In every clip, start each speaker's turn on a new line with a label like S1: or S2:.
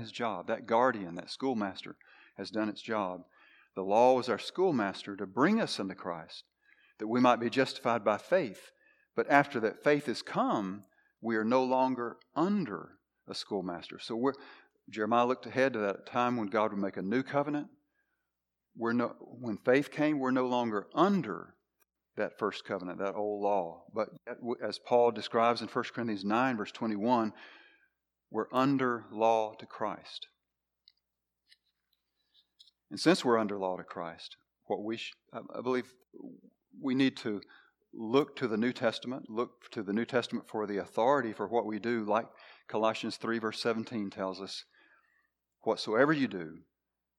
S1: his job. That guardian, that schoolmaster, has done its job. The law was our schoolmaster to bring us unto Christ, that we might be justified by faith. But after that faith has come, we are no longer under a schoolmaster. So Jeremiah looked ahead to that time when God would make a new covenant. We're no, when faith came, we're no longer under that first covenant, that old law. But as Paul describes in 1 Corinthians 9, verse 21, we're under law to Christ. And since we're under law to Christ, what we sh- I believe we need to look to the New Testament, look to the New Testament for the authority for what we do, like Colossians 3, verse 17 tells us whatsoever you do,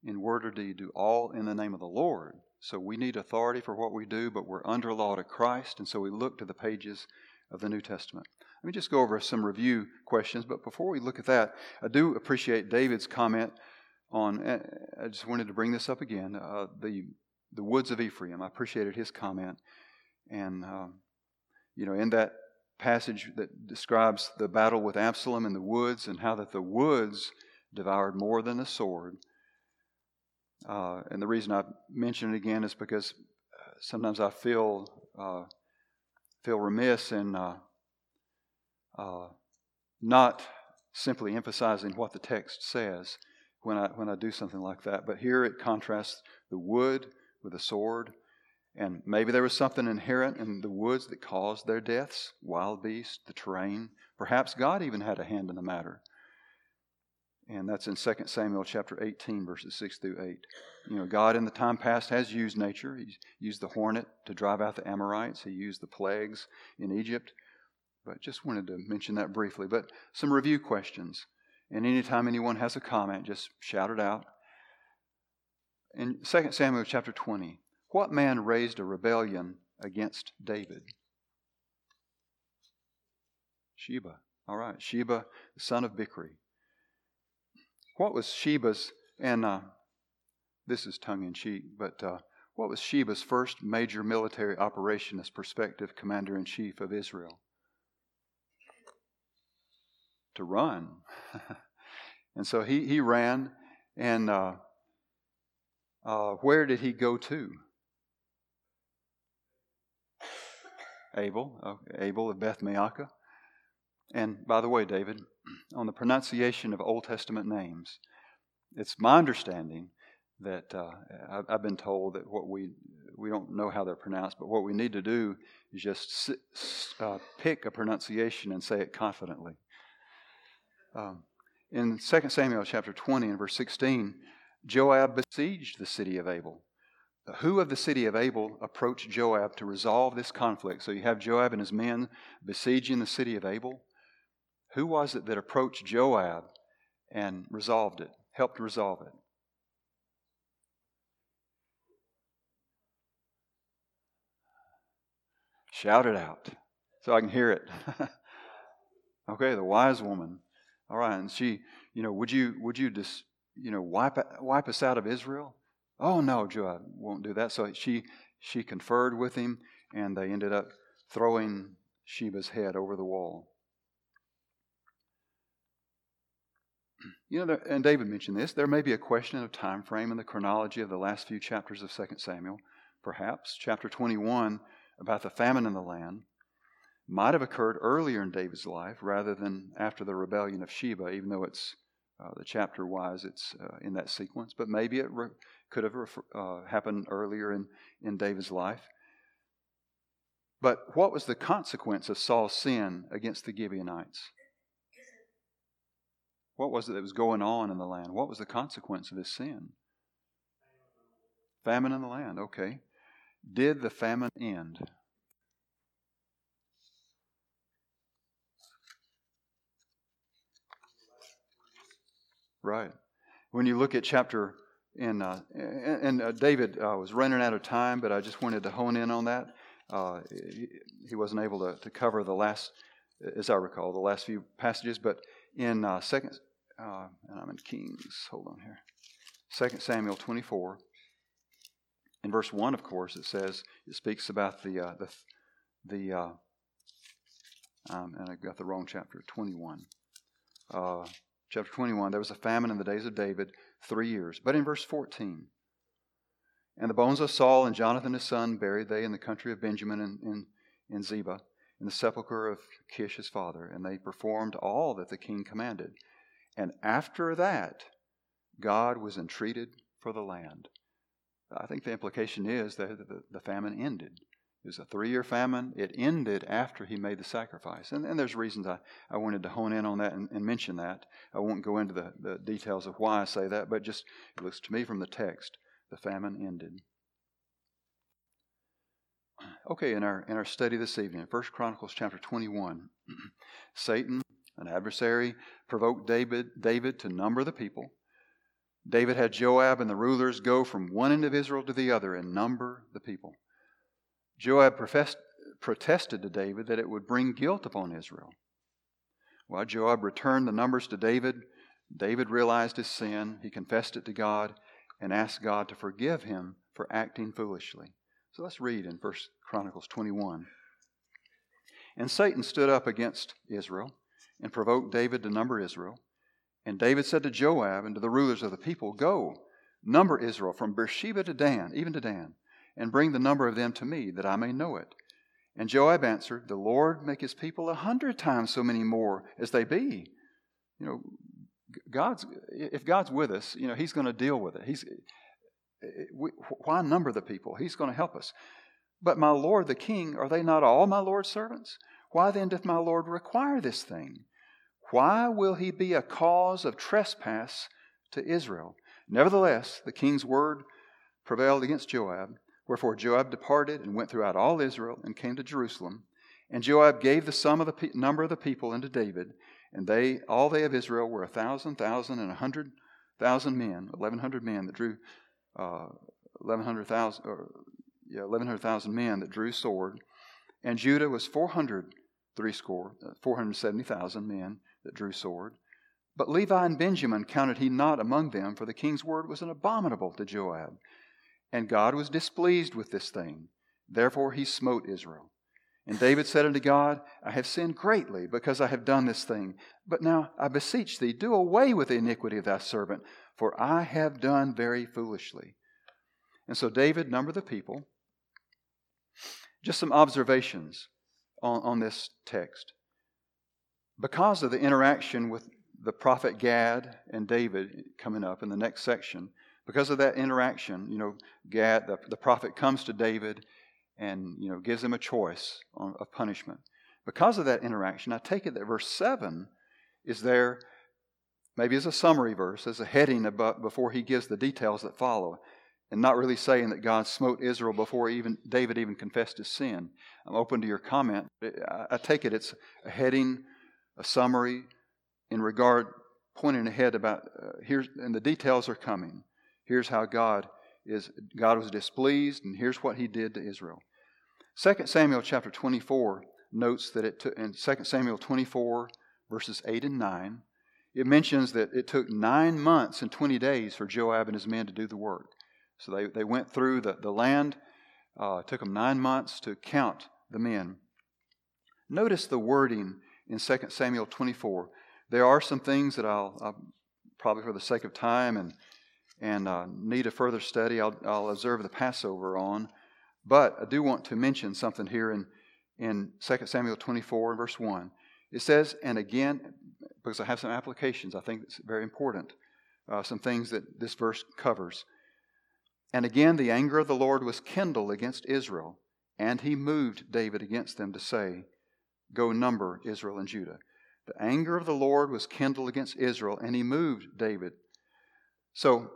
S1: in word or deed, do all in the name of the Lord. So we need authority for what we do, but we're under law to Christ, and so we look to the pages of the New Testament. Let me just go over some review questions, but before we look at that, I do appreciate David's comment on, eh, I just wanted to bring this up again, uh, the, the woods of Ephraim. I appreciated his comment. And, um, you know, in that passage that describes the battle with Absalom in the woods and how that the woods devoured more than the sword. Uh, and the reason I mention it again is because uh, sometimes I feel uh, feel remiss in uh, uh, not simply emphasizing what the text says when I when I do something like that. But here it contrasts the wood with the sword, and maybe there was something inherent in the woods that caused their deaths wild beasts, the terrain. Perhaps God even had a hand in the matter. And that's in 2 Samuel chapter 18, verses 6 through 8. You know, God in the time past has used nature. He used the hornet to drive out the Amorites, He used the plagues in Egypt. But just wanted to mention that briefly. But some review questions. And anytime anyone has a comment, just shout it out. In 2 Samuel chapter 20, what man raised a rebellion against David? Sheba. All right, Sheba, the son of Bichri. What was Sheba's, and uh, this is tongue in cheek, but uh, what was Sheba's first major military operation as prospective commander in chief of Israel? To run. and so he, he ran, and uh, uh where did he go to? Abel, okay, Abel of Beth Maacah. And by the way, David, on the pronunciation of Old Testament names, it's my understanding that uh, I've been told that what we we don't know how they're pronounced, but what we need to do is just uh, pick a pronunciation and say it confidently. Um, in 2 Samuel chapter 20 and verse 16, Joab besieged the city of Abel who of the city of Abel approached Joab to resolve this conflict? So you have Joab and his men besieging the city of Abel. Who was it that approached Joab and resolved it, helped resolve it? Shout it out so I can hear it. okay, the wise woman. All right, and she, you know, would you would you just you know wipe wipe us out of Israel? Oh no, Joab won't do that. So she she conferred with him, and they ended up throwing Sheba's head over the wall. You know, and David mentioned this. There may be a question of time frame in the chronology of the last few chapters of 2 Samuel. Perhaps chapter 21 about the famine in the land might have occurred earlier in David's life rather than after the rebellion of Sheba, even though it's uh, the chapter wise it's uh, in that sequence. But maybe it re- could have uh, happened earlier in, in David's life. But what was the consequence of Saul's sin against the Gibeonites? What was it that was going on in the land? What was the consequence of his sin? Famine in the land, okay. Did the famine end? Right. When you look at chapter and, uh, and uh, David uh, was running out of time, but I just wanted to hone in on that. Uh, he, he, wasn't able to, to cover the last, as I recall, the last few passages. But in uh, second, uh, and I'm in Kings. Hold on here. Second Samuel 24. In verse one, of course, it says it speaks about the the the. Um, and I got the wrong chapter. 21. Chapter 21, there was a famine in the days of David, three years. But in verse 14, and the bones of Saul and Jonathan his son buried they in the country of Benjamin in, in, in Ziba, in the sepulchre of Kish his father, and they performed all that the king commanded. And after that, God was entreated for the land. I think the implication is that the famine ended. It was a three year famine. It ended after he made the sacrifice. And, and there's reasons I, I wanted to hone in on that and, and mention that. I won't go into the, the details of why I say that, but just it looks to me from the text the famine ended. Okay, in our in our study this evening, First Chronicles chapter 21, Satan, an adversary, provoked David David to number the people. David had Joab and the rulers go from one end of Israel to the other and number the people. Joab protested to David that it would bring guilt upon Israel. While Joab returned the numbers to David, David realized his sin. He confessed it to God and asked God to forgive him for acting foolishly. So let's read in 1 Chronicles 21. And Satan stood up against Israel and provoked David to number Israel. And David said to Joab and to the rulers of the people, Go, number Israel from Beersheba to Dan, even to Dan and bring the number of them to me, that I may know it. And Joab answered, The Lord make his people a hundred times so many more as they be. You know, God's if God's with us, you know, He's going to deal with it. He's why number the people? He's going to help us. But my Lord the King, are they not all my Lord's servants? Why then doth my Lord require this thing? Why will he be a cause of trespass to Israel? Nevertheless, the king's word prevailed against Joab, Wherefore Joab departed and went throughout all Israel and came to Jerusalem. And Joab gave the sum of the pe- number of the people unto David, and they all they of Israel were a thousand, thousand, and a hundred thousand men, eleven hundred men that drew uh, eleven hundred thousand, or yeah, eleven hundred thousand men that drew sword. And Judah was four hundred threescore, uh, four hundred seventy thousand men that drew sword. But Levi and Benjamin counted he not among them, for the king's word was an abominable to Joab. And God was displeased with this thing. Therefore he smote Israel. And David said unto God, I have sinned greatly because I have done this thing. But now I beseech thee, do away with the iniquity of thy servant, for I have done very foolishly. And so David numbered the people. Just some observations on, on this text. Because of the interaction with the prophet Gad and David coming up in the next section, because of that interaction, you know, Gad, the, the prophet comes to David and, you know, gives him a choice on, of punishment. Because of that interaction, I take it that verse 7 is there maybe as a summary verse, as a heading about, before he gives the details that follow, and not really saying that God smote Israel before even David even confessed his sin. I'm open to your comment. I, take it it's a heading, a summary in regard pointing ahead about uh, and the details are coming. Here's how God is God was displeased, and here's what he did to Israel. 2 Samuel chapter 24 notes that it took in 2 Samuel 24, verses 8 and 9, it mentions that it took nine months and 20 days for Joab and his men to do the work. So they, they went through the, the land. Uh, it took them nine months to count the men. Notice the wording in 2 Samuel 24. There are some things that I'll, I'll probably for the sake of time and and uh, need a further study, I'll, I'll observe the Passover on. But I do want to mention something here in, in 2 Samuel 24, verse 1. It says, and again, because I have some applications, I think it's very important, uh, some things that this verse covers. And again, the anger of the Lord was kindled against Israel, and he moved David against them to say, Go number Israel and Judah. The anger of the Lord was kindled against Israel, and he moved David. So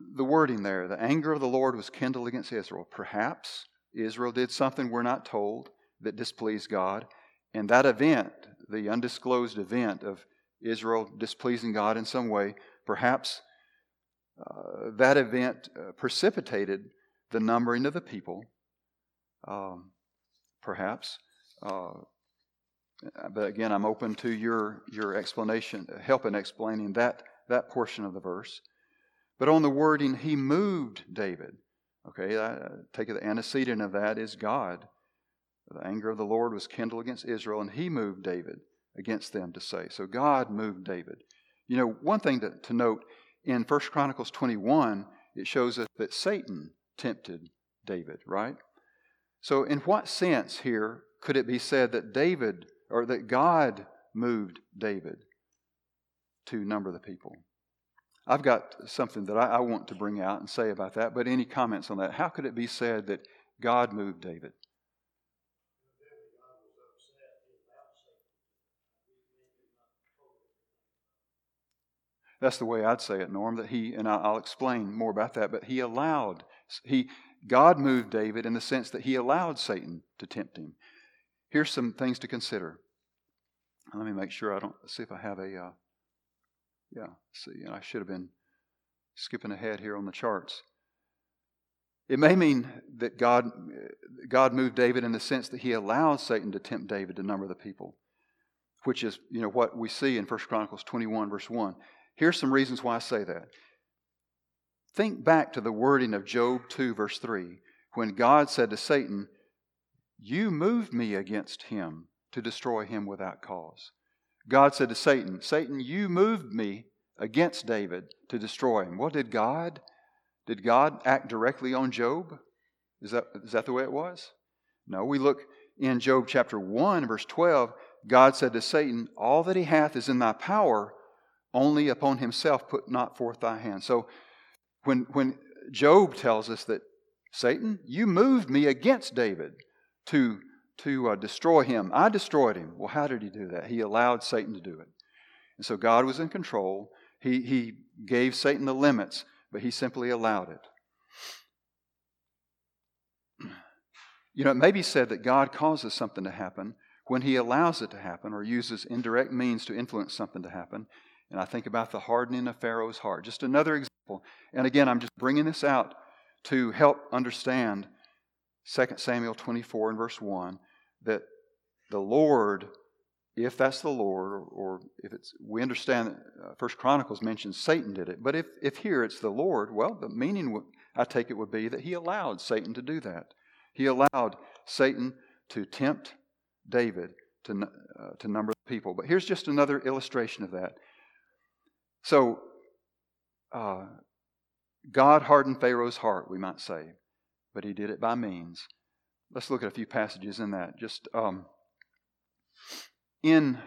S1: the wording there. The anger of the Lord was kindled against Israel. Perhaps Israel did something we're not told that displeased God. And that event, the undisclosed event of Israel displeasing God in some way, perhaps uh, that event uh, precipitated the numbering of the people. Um, perhaps. Uh, but again, I'm open to your, your explanation, help in explaining that, that portion of the verse. But on the wording, he moved David. Okay, I take the antecedent of that is God. The anger of the Lord was kindled against Israel, and he moved David against them to say. So God moved David. You know, one thing to, to note in 1 Chronicles 21, it shows us that Satan tempted David, right? So, in what sense here could it be said that David or that God moved David to number the people? I've got something that I, I, want to bring out and say about that, but any comments on that? How could it be said that God moved David? That's the way I'd say it, Norm, that he, and I'll explain more about that, but he allowed, he, God moved David in the sense that he allowed Satan to tempt him. Here's some things to consider. Let me make sure I don't, see if I have a, uh, yeah, see, and I should have been skipping ahead here on the charts. It may mean that God, God moved David in the sense that he allowed Satan to tempt David to number the people, which is, you know, what we see in 1 Chronicles 21, verse 1. Here's some reasons why I say that. Think back to the wording of Job 2, verse 3, when God said to Satan, You moved me against him to destroy him without cause. God said to Satan, Satan, you moved me against David to destroy him. What did God? Did God act directly on Job? Is that, is that the way it was? No, we look in Job chapter 1, verse 12. God said to Satan, All that he hath is in thy power, only upon himself put not forth thy hand. So when, when Job tells us that Satan, you moved me against David to to uh, destroy him. I destroyed him. Well, how did he do that? He allowed Satan to do it. And so God was in control. He, he gave Satan the limits, but he simply allowed it. You know, it may be said that God causes something to happen when he allows it to happen or uses indirect means to influence something to happen. And I think about the hardening of Pharaoh's heart. Just another example. And again, I'm just bringing this out to help understand 2 Samuel 24 and verse 1 that the Lord, if that's the Lord, or, if it's, we understand uh, First Chronicles mentions Satan did it, but if, if here it's the Lord, well, the meaning I take it would be that he allowed Satan to do that. He allowed Satan to tempt David to, uh, to number the people. But here's just another illustration of that. So, uh, God hardened Pharaoh's heart, we might say, but he did it by means let's look at a few passages in that. Just um, in,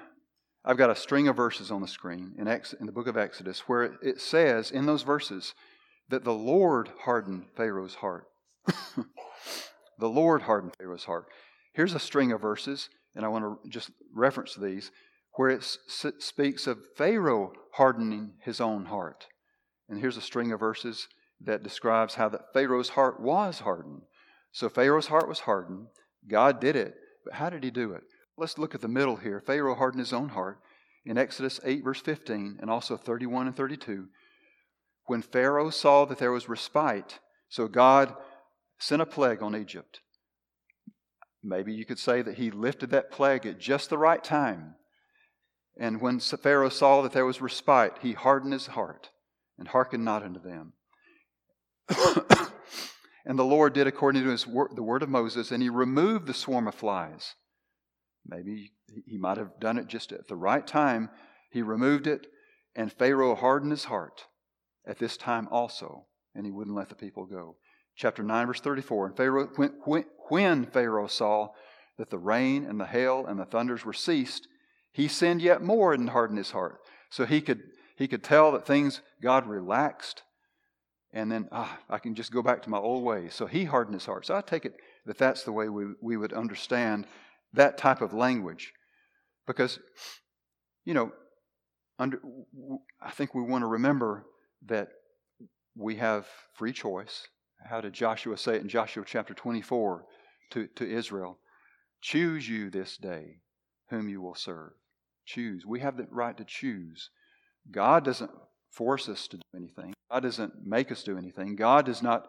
S1: I've got a string of verses on the screen in, Ex, in the book of Exodus where it, says in those verses that the Lord hardened Pharaoh's heart. the Lord hardened Pharaoh's heart. Here's a string of verses, and I want to just reference these, where it speaks of Pharaoh hardening his own heart. And here's a string of verses that describes how that Pharaoh's heart was hardened. So Pharaoh's heart was hardened. God did it. But how did he do it? Let's look at the middle here. Pharaoh hardened his own heart in Exodus 8, verse 15, and also 31 and 32. When Pharaoh saw that there was respite, so God sent a plague on Egypt. Maybe you could say that he lifted that plague at just the right time. And when Pharaoh saw that there was respite, he hardened his heart and hearkened not unto them. And the Lord did according to his wor- the word of Moses, and he removed the swarm of flies. Maybe he might have done it just at the right time. He removed it, and Pharaoh hardened his heart at this time also, and he wouldn't let the people go. Chapter 9, verse 34. And Pharaoh, when, when, when Pharaoh saw that the rain and the hail and the thunders were ceased, he sinned yet more and hardened his heart. So he could, he could tell that things, God relaxed and then ah, I can just go back to my old ways. So he hardened his heart. So I take it that that's the way we, we would understand that type of language. Because, you know, under, I think we want to remember that we have free choice. How did Joshua say it in Joshua chapter 24 to, to Israel? Choose you this day whom you will serve. Choose. We have the right to choose. God doesn't force us to do anything. God doesn't make us do anything. God does not,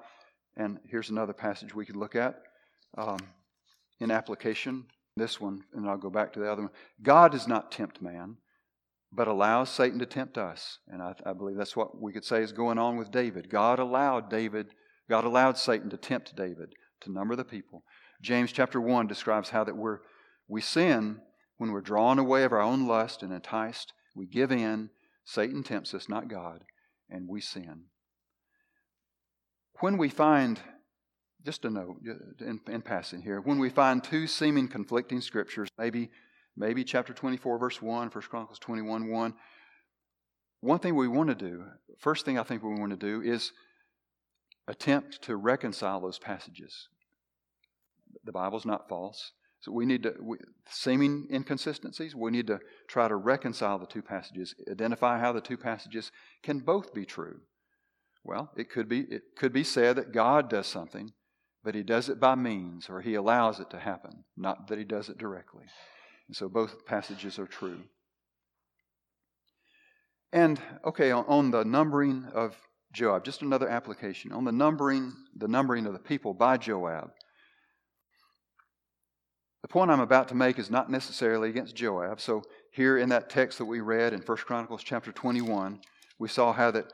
S1: and here's another passage we could look at um, in application. This one, and I'll go back to the other one. God does not tempt man, but allows Satan to tempt us. And I, I believe that's what we could say is going on with David. God allowed David, God allowed Satan to tempt David to number the people. James chapter 1 describes how that we're, we sin when we're drawn away of our own lust and enticed. We give in Satan tempts us, not God, and we sin. When we find, just a note in, in passing here, when we find two seeming conflicting scriptures, maybe, maybe chapter 24, verse 1, 1 Chronicles 21, 1, one thing we want to do, first thing I think we want to do is attempt to reconcile those passages. The Bible's not false. So we need to, we, seeming inconsistencies, we need to try to reconcile the two passages, identify how the two passages can both be true. Well, it could be, it could be said that God does something, but he does it by means, or he allows it to happen, not that he does it directly. And so both passages are true. And, okay, on, on the numbering of Joab, just another application. On the numbering, the numbering of the people by Joab. The point I'm about to make is not necessarily against Joab. So here in that text that we read in 1 Chronicles chapter 21, we saw how that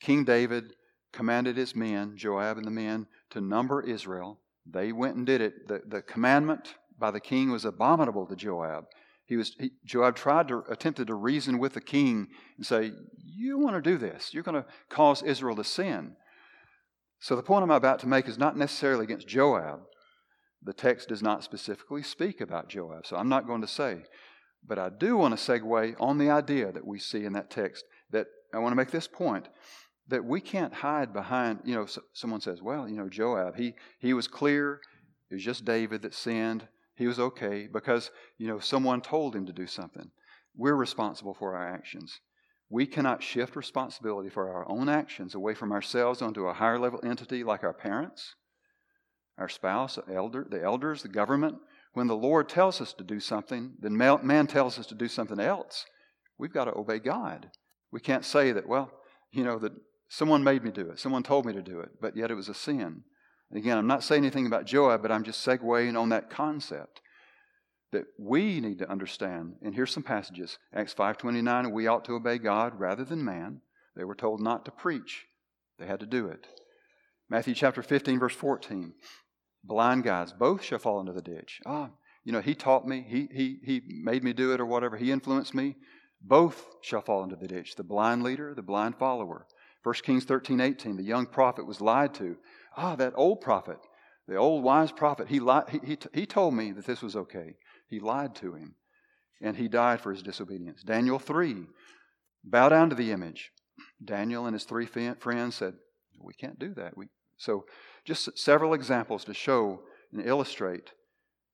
S1: King David commanded his men, Joab and the men, to number Israel. They went and did it. The, the commandment by the king was abominable to Joab. He was he, Joab tried to attempted to reason with the king and say, "You want to do this? You're going to cause Israel to sin." So the point I'm about to make is not necessarily against Joab, the text does not specifically speak about Joab, so I'm not going to say. But I do want to segue on the idea that we see in that text that I want to make this point that we can't hide behind, you know, so, someone says, well, you know, Joab, he, he was clear. It was just David that sinned. He was okay because, you know, someone told him to do something. We're responsible for our actions. We cannot shift responsibility for our own actions away from ourselves onto a higher level entity like our parents our spouse, the elder, the elders, the government. When the Lord tells us to do something, then man tells us to do something else. We've got to obey God. We can't say that, well, you know, that someone made me do it, someone told me to do it, but yet it was a sin. And again, I'm not saying anything about Joab, but I'm just segueing on that concept that we need to understand. And here's some passages. Acts 5.29, we ought to obey God rather than man. They were told not to preach. They had to do it. Matthew chapter 15, verse 14 blind guides, both shall fall into the ditch. Ah, you know, he taught me, he, he, he made me do it or whatever, he influenced me. Both shall fall into the ditch the blind leader, the blind follower. 1 Kings 13, 18, the young prophet was lied to. Ah, that old prophet, the old wise prophet, he, lied, he, he, he told me that this was okay. He lied to him, and he died for his disobedience. Daniel 3, bow down to the image. Daniel and his three friends said, We can't do that. We, so just several examples to show and illustrate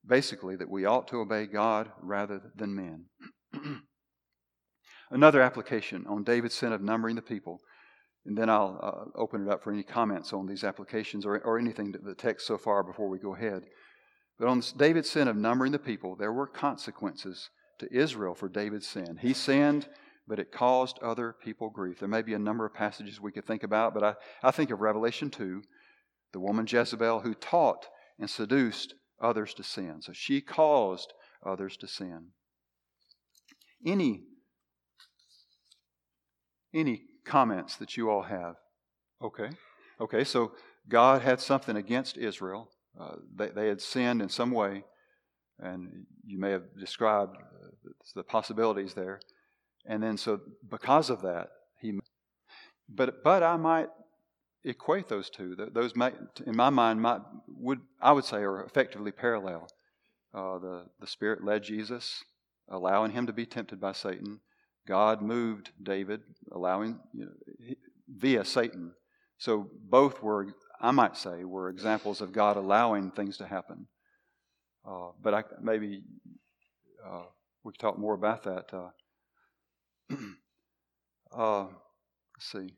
S1: basically that we ought to obey God rather than men. Another application on David's sin of numbering the people, and then I'll uh, open it up for any comments on these applications or, or anything to the text so far before we go ahead. But on David's sin of numbering the people, there were consequences to Israel for David's sin. He sinned, but it caused other people grief. There may be a number of passages we could think about, but I, I think of Revelation 2 the woman Jezebel who taught and seduced others to sin. So she caused others to sin. Any any comments that you all have? Okay. Okay, so God had something against Israel. Uh, they, they had sinned in some way, and you may have described uh, the possibilities there. And then, so because of that, he. But but I might equate those two. Those, in my mind, might, would I would say are effectively parallel. Uh, the the Spirit led Jesus, allowing him to be tempted by Satan. God moved David, allowing you know, via Satan. So both were, I might say, were examples of God allowing things to happen. Uh, but I, maybe uh, we could talk more about that. Uh, uh let's see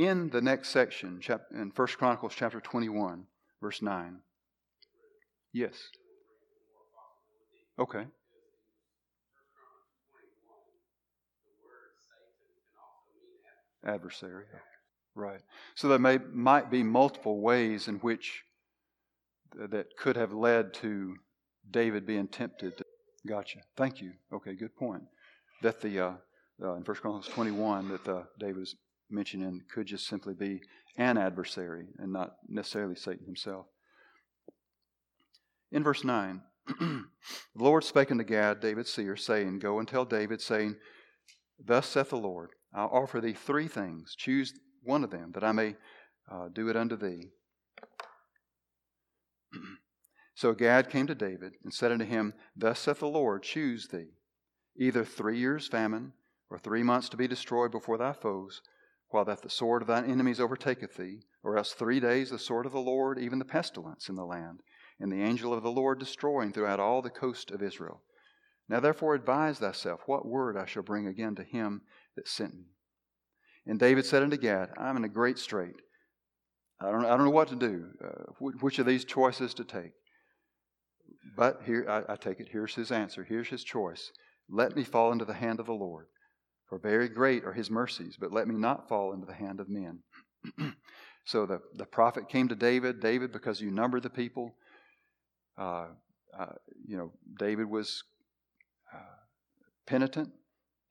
S1: in the next section, in 1 Chronicles chapter 21, verse 9. Yes. Okay. Adversary. Right. So there may, might be multiple ways in which that could have led to David being tempted. Gotcha. Thank you. Okay, good point. That the uh, uh, in 1 Chronicles 21 that uh, David was mentioning could just simply be an adversary and not necessarily Satan himself. In verse 9, the Lord spake unto Gad, David's seer, saying, Go and tell David, saying, Thus saith the Lord, I'll offer thee three things. Choose one of them, that I may uh, do it unto thee. so Gad came to David and said unto him, Thus saith the Lord, Choose thee, either three years' famine, or three months to be destroyed before thy foes, while that the sword of thine enemies overtaketh thee, or else three days the sword of the Lord, even the pestilence in the land, and the angel of the Lord destroying throughout all the coast of Israel. Now therefore advise thyself what word I shall bring again to him that sent me. And David said unto Gad, I am in a great strait. I don't, I don't know what to do, uh, which of these choices to take. But here, I, I take it, here's his answer, here's his choice. Let me fall into the hand of the Lord. For very great are his mercies, but let me not fall into the hand of men. so the, the prophet came to David. David, because you number the people, uh, uh, you know, David was uh, penitent.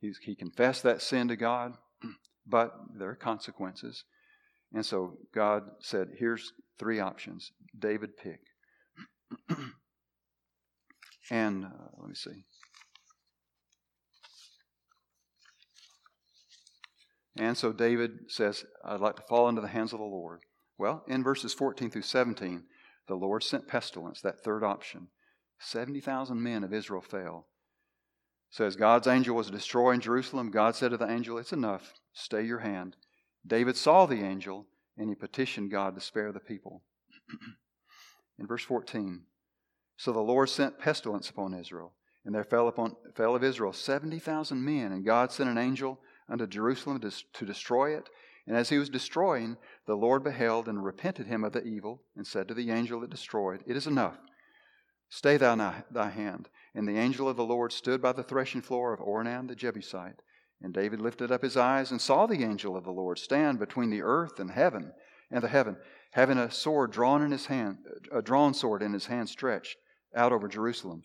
S1: He confessed that sin to God, but there are consequences. And so God said, here's three options. David pick. and uh, let me see. And so David says, I'd like to fall into the hands of the Lord. Well, in verses 14 through 17, the Lord sent pestilence, that third option. 70,000 men of Israel fell. So as God's angel was destroying Jerusalem, God said to the angel, It's enough. Stay your hand. David saw the angel, and he petitioned God to spare the people. In verse 14, so the Lord sent pestilence upon Israel, and there fell upon fell of Israel seventy thousand men, and God sent an angel unto Jerusalem to, destroy it. And as he was destroying, the Lord beheld and repented him of the evil, and said to the angel that destroyed, It is enough. Stay thou thy hand. And the angel of the Lord stood by the threshing floor of Ornan the Jebusite. And David lifted up his eyes and saw the angel of the Lord stand between the earth and heaven, and the heaven, having a sword drawn in his hand, a drawn sword in his hand stretched out over Jerusalem.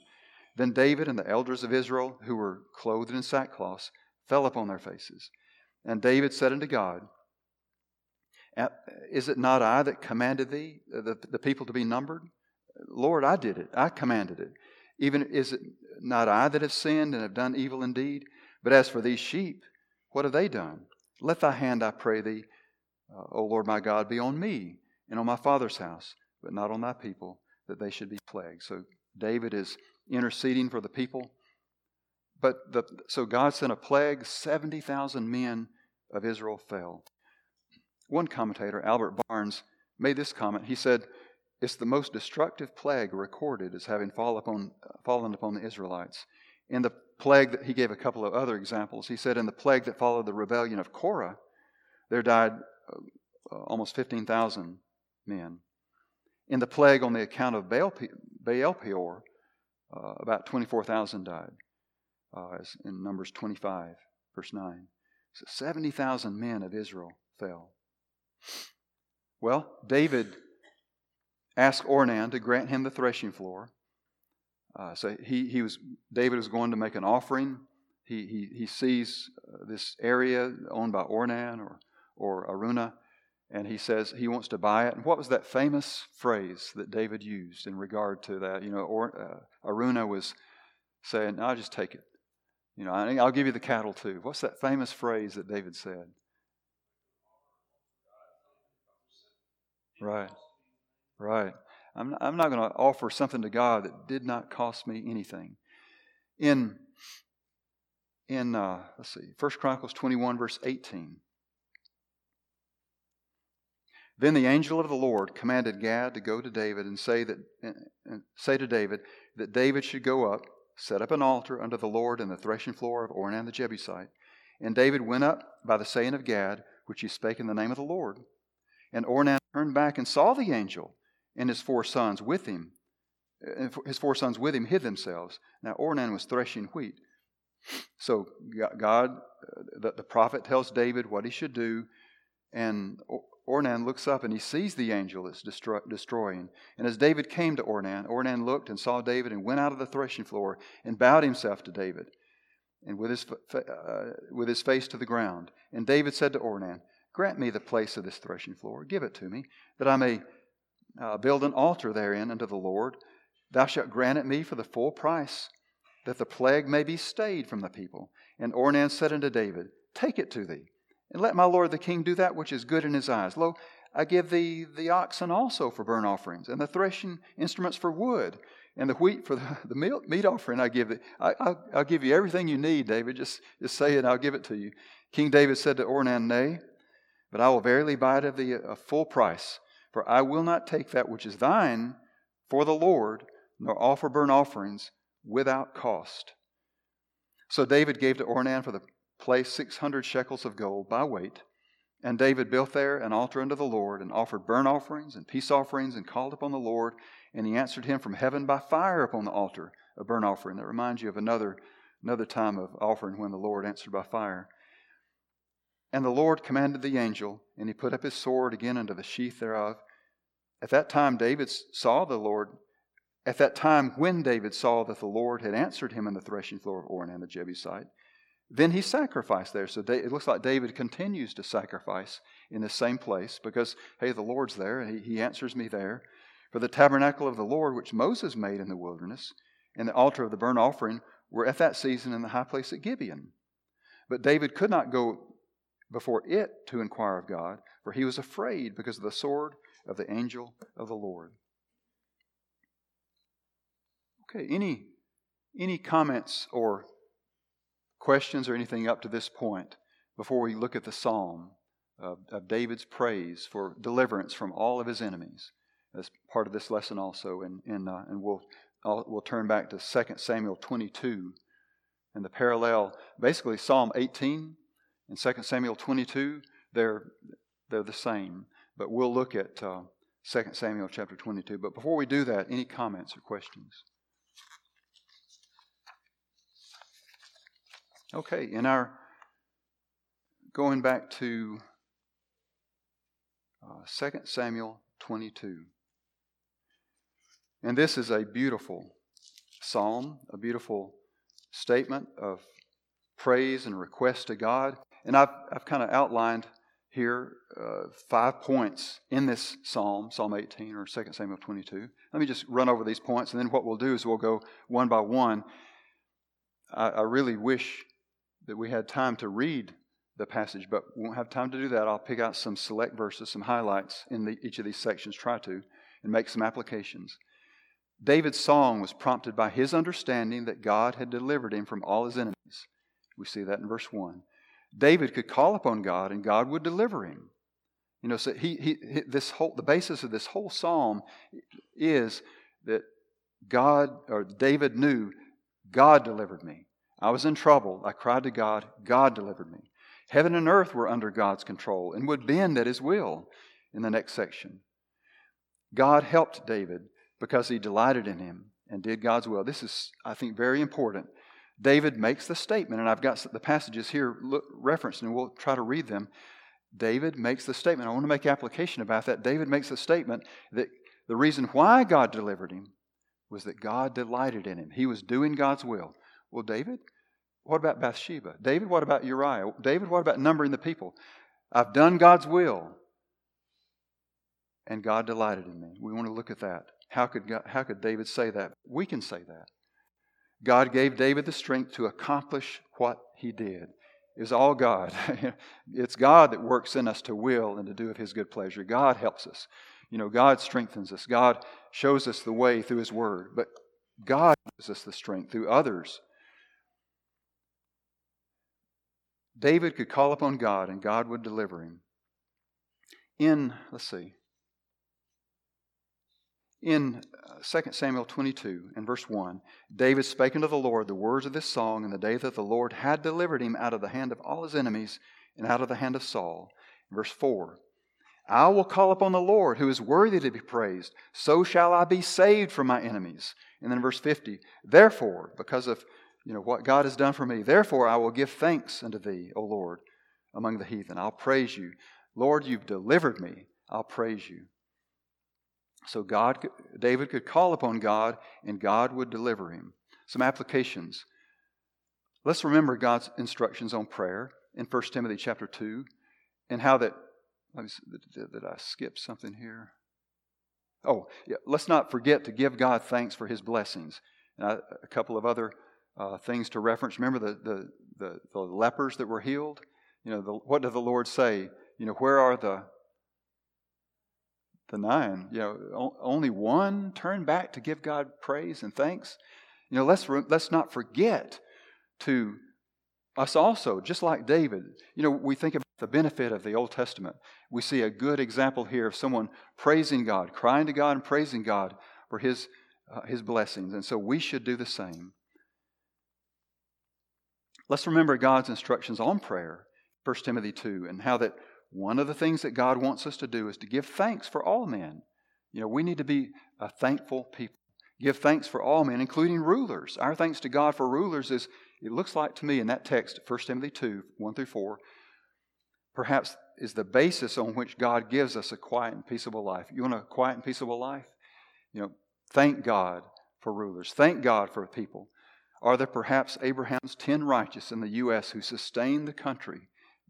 S1: Then David and the elders of Israel, who were clothed in sackcloth, fell upon their faces. And David said unto God, Is it not I that commanded thee, the, the people to be numbered? Lord, I did it. I commanded it. Even is it not I that have sinned and have done evil indeed? But as for these sheep, what have they done? Let thy hand, I pray thee, uh, O Lord my God, be on me and on my father's house, but not on thy people, that they should be plagued. So David is interceding for the people. But the, so God sent a plague, 70,000 men of Israel fell. One commentator, Albert Barnes, made this comment. He said, it's the most destructive plague recorded as having fall upon, fallen upon the Israelites. In the plague that he gave a couple of other examples, he said in the plague that followed the rebellion of Korah, there died uh, almost 15,000 men. In the plague on the account of Baal, Baal Peor, uh, about 24,000 died, uh, in Numbers 25, verse 9. So 70,000 men of Israel fell. Well, David asked Ornan to grant him the threshing floor. Uh, so he, he was David was going to make an offering. He, he, he sees uh, this area owned by Ornan or, or Araunah, and he says he wants to buy it. And what was that famous phrase that David used in regard to that? You know, or, uh, Araunah was saying, I'll just take it. You know, I'll give you the cattle too. What's that famous phrase that David said? Right. Right. I'm, I'm not going to offer something to God that did not cost me anything. In, in uh, let's see, 1 Chronicles 21, verse 18. Then the angel of the Lord commanded Gad to go to David and say that and say to David that David should go up, set up an altar unto the Lord in the threshing floor of Ornan the Jebusite. And David went up by the saying of Gad, which he spake in the name of the Lord. And Ornan turned back and saw the angel and his four sons with him. His four sons with him hid themselves. Now Ornan was threshing wheat. So God, uh, the, the prophet tells David what he should do, and Ornan looks up and he sees the angel that's destroy, destroying. And as David came to Ornan, Ornan looked and saw David and went out of the threshing floor and bowed himself to David, and with his uh, with his face to the ground. And David said to Ornan, "Grant me the place of this threshing floor. Give it to me, that I may uh, build an altar therein unto the Lord. Thou shalt grant it me for the full price that the plague may be stayed from the people. And Ornan said unto David, Take it to thee, and let my lord the king do that which is good in his eyes. Lo, I give thee the oxen also for burnt offerings, and the threshing instruments for wood, and the wheat for the, meat offering. I give thee. I, will give you everything you need, David. Just, just say it, I'll give it to you. King David said to Ornan, Nay, but I will verily buy it of thee a full price, for I will not take that which is thine for the Lord, nor offer burnt offerings without cost. So David gave to Ornan for the place 600 shekels of gold by weight. And David built there an altar unto the Lord, and offered burnt offerings and peace offerings, and called upon the Lord. And he answered him from heaven by fire upon the altar, a burnt offering. That reminds you of another, another time of offering when the Lord answered by fire. And the Lord commanded the angel, and he put up his sword again into the sheath thereof. At that time, David saw the Lord at that time, when David saw that the Lord had answered him in the threshing floor of Ornan the Jebusite, then he sacrificed there. So it looks like David continues to sacrifice in the same place because, hey, the Lord's there, and he, he answers me there. For the tabernacle of the Lord, which Moses made in the wilderness, and the altar of the burnt offering were at that season in the high place at Gibeon. But David could not go before it to inquire of God, for he was afraid because of the sword of the angel of the Lord. Okay, any, any comments or questions or anything up to this point before we look at the psalm of, of David's praise for deliverance from all of his enemies as part of this lesson also. And, and, uh, and we'll, I'll, we'll turn back to 2 Samuel 22 and the parallel. Basically, Psalm 18 and 2 Samuel 22, they're, they're the same. But we'll look at uh, 2 Samuel chapter 22. But before we do that, any comments or questions? Okay, in our going back to uh, 2 Samuel 22. And this is a beautiful psalm, a beautiful statement of praise and request to God. And I've, I've kind of outlined here uh, five points in this psalm, Psalm 18 or 2 Samuel 22. Let me just run over these points, and then what we'll do is we'll go one by one. I, I really wish that we had time to read the passage, but won't have time to do that. I'll pick out some select verses, some highlights in the, each of these sections, try to, and make some applications. David's song was prompted by his understanding that God had delivered him from all his enemies. We see that in verse 1. David could call upon God and God would deliver him. You know, so he, he, this whole, the basis of this whole psalm is that God, or David knew God delivered me. I was in trouble. I cried to God. God delivered me. Heaven and earth were under God's control and would bend at his will in the next section. God helped David because he delighted in him and did God's will. This is, I think, very important. David makes the statement, and I've got the passages here referenced, and we'll try to read them. David makes the statement. I want to make application about that. David makes the statement that the reason why God delivered him was that God delighted in him. He was doing God's will. Well, David, what about Bathsheba? David, what about Uriah? David, what about numbering the people? I've done God's will, and God delighted in me. We want to look at that. How could, God, how could David say that? We can say that. God gave David the strength to accomplish what he did. Was all God. it's God that works in us to will and to do of his good pleasure. God helps us. You know, God strengthens us. God shows us the way through his word. But God gives us the strength through others David could call upon God and God would deliver him. In, let's see, in 2 uh, Samuel 22 and verse 1, David spake unto the Lord the words of this song in the day that the Lord had delivered him out of the hand of all his enemies and out of the hand of Saul. Verse 4, I will call upon the Lord who is worthy to be praised. So shall I be saved from my enemies. And then verse 50, therefore, because of you know, what God has done for me. Therefore, I will give thanks unto thee, O Lord, among the heathen. I'll praise you. Lord, you've delivered me. I'll praise you. So God, David could call upon God, and God would deliver him. Some applications. Let's remember God's instructions on prayer in 1 Timothy chapter 2, and how that. Let me did, did I skip something here? Oh, yeah, let's not forget to give God thanks for his blessings. And a couple of other uh, things to reference. Remember the, the, the, the, lepers that were healed? You know, the, what did the Lord say? You know, where are the the nine? You know, only one turned back to give God praise and thanks. You know, let's let's not forget to us also, just like David. You know, we think about the benefit of the Old Testament. We see a good example here of someone praising God, crying to God, and praising God for His uh, His blessings, and so we should do the same. Let's remember God's instructions on prayer, 1 Timothy 2, and how that one of the things that God wants us to do is to give thanks for all men. You know, we need to be a thankful people. Give thanks for all men, including rulers. Our thanks to God for rulers is, it looks like to me in that text, 1 Timothy 2, 1 through 4, perhaps is the basis on which God gives us a quiet and peaceable life. You want a quiet and peaceable life? You know, thank God for rulers. Thank God for people. Are there perhaps Abraham's ten righteous in the U.S. who sustain the country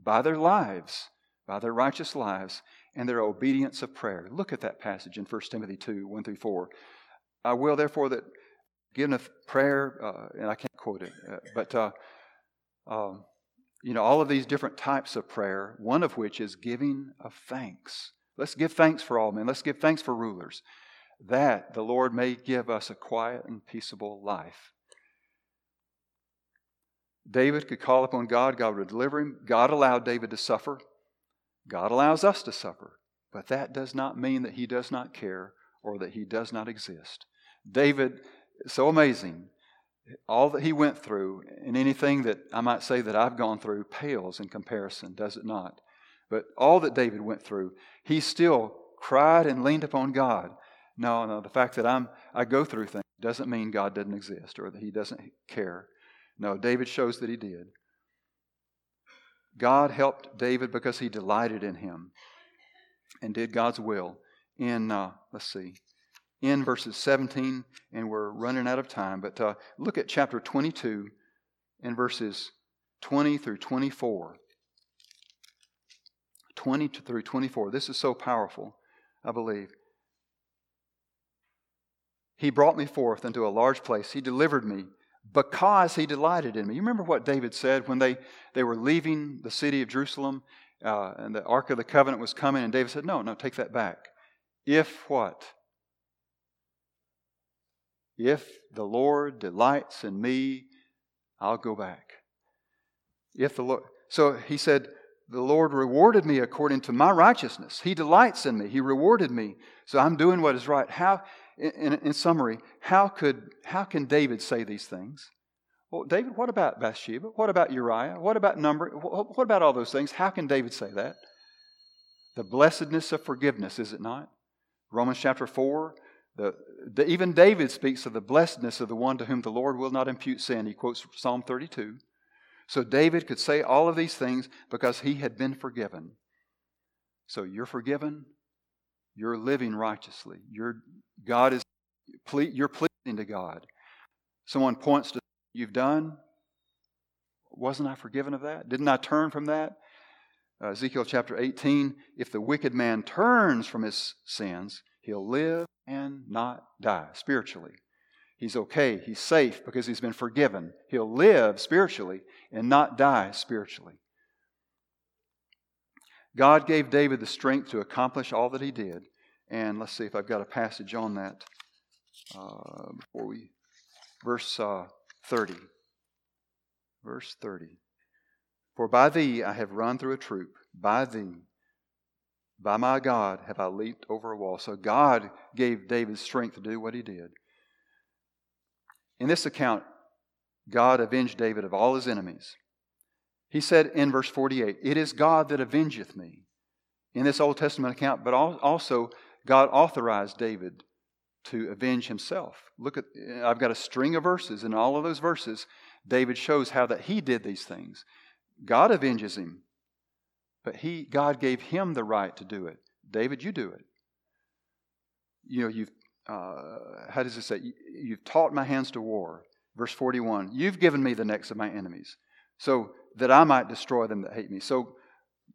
S1: by their lives by their righteous lives and their obedience of prayer. Look at that passage in 1 Timothy 2 1 through 4. I will, therefore, that given a prayer, uh, and I can't quote it, uh, but uh, um, you know, all of these different types of prayer, one of which is giving of thanks. Let's give thanks for all men. Let's give thanks for rulers, that the Lord may give us a quiet and peaceable life. David could call upon God, God would deliver him. God allowed David to suffer. God allows us to suffer, but that does not mean that He does not care or that He does not exist. David, so amazing. All that he went through, and anything that I might say that I've gone through, pales in comparison, does it not? But all that David went through, he still cried and leaned upon God. No, no, the fact that I'm, I go through things doesn't mean God doesn't exist or that he doesn't care. No, David shows that he did. God helped David because he delighted in him and did God's will. In, uh, let's see, in verses 17, and we're running out of time, but uh, look at chapter 22 in verses 20 through 24. 20 through 24. This is so powerful, I believe. He brought me forth into a large place. He delivered me because he delighted in me. You remember what David said when they, they were leaving the city of Jerusalem uh, and the Ark of the Covenant was coming, and David said, No, no, take that back. If what? If the Lord delights in me, I'll go back. If the Lord, so he said, the Lord rewarded me according to my righteousness. He delights in me. He rewarded me. So I'm doing what is right. How in, in, summary, how could how can David say these things? Well, David, what about Bathsheba? What about Uriah? What about number? What about all those things? How can David say that? The blessedness of forgiveness, is it not? Romans chapter 4, the, the, even David speaks of the blessedness of the one to whom the Lord will not impute sin. He quotes Psalm 32. So David could say all of these things because he had been forgiven. So you're forgiven, you're living righteously. You're, God is, you're pleasing to God. Someone points to you've done. Wasn't I forgiven of that? Didn't I turn from that? Uh, Ezekiel chapter 18 if the wicked man turns from his sins, he'll live and not die spiritually. He's okay, he's safe because he's been forgiven. He'll live spiritually and not die spiritually. God gave David the strength to accomplish all that he did. And let's see if I've got a passage on that uh, before we. Verse uh, 30. Verse 30. For by thee I have run through a troop, by thee, by my God, have I leaped over a wall. So God gave David strength to do what he did. In this account, God avenged David of all his enemies. He said in verse 48, It is God that avengeth me. In this Old Testament account, but also God authorized David to avenge himself. Look at, I've got a string of verses, and all of those verses, David shows how that he did these things. God avenges him, but he, God gave him the right to do it. David, you do it. You know, you've, uh, how does it say? You've taught my hands to war. Verse 41 You've given me the necks of my enemies. So that I might destroy them that hate me. So,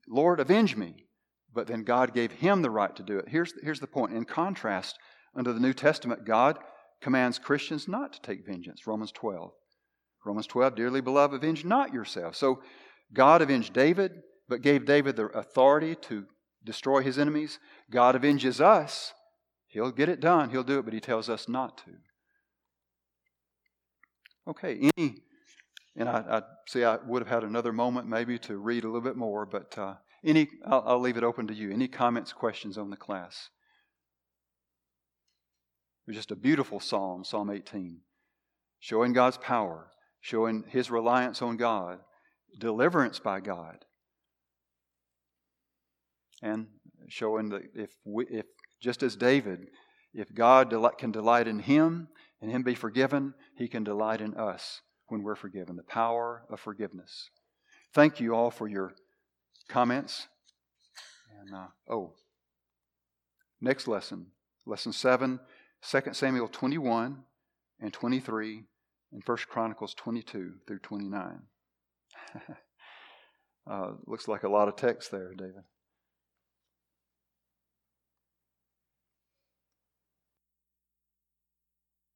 S1: Lord, avenge me. But then God gave him the right to do it. Here's, here's the point. In contrast, under the New Testament, God commands Christians not to take vengeance. Romans 12. Romans 12, dearly beloved, avenge not yourself. So God avenged David, but gave David the authority to destroy his enemies. God avenges us. He'll get it done. He'll do it, but he tells us not to. Okay, any, and I, I see I would have had another moment maybe to read a little bit more, but uh, any, I'll, I'll leave it open to you. Any comments, questions on the class? It was just a beautiful psalm, Psalm 18, showing God's power, showing his reliance on God, deliverance by God, and showing that if, we, if just as David, if God can delight in him and him be forgiven, he can delight in us when we're forgiven. The power of forgiveness. Thank you all for your comments. And uh, oh, next lesson, lesson seven, 2 Samuel 21 and 23, and 1 Chronicles 22 through 29. uh, looks like a lot of text there, David.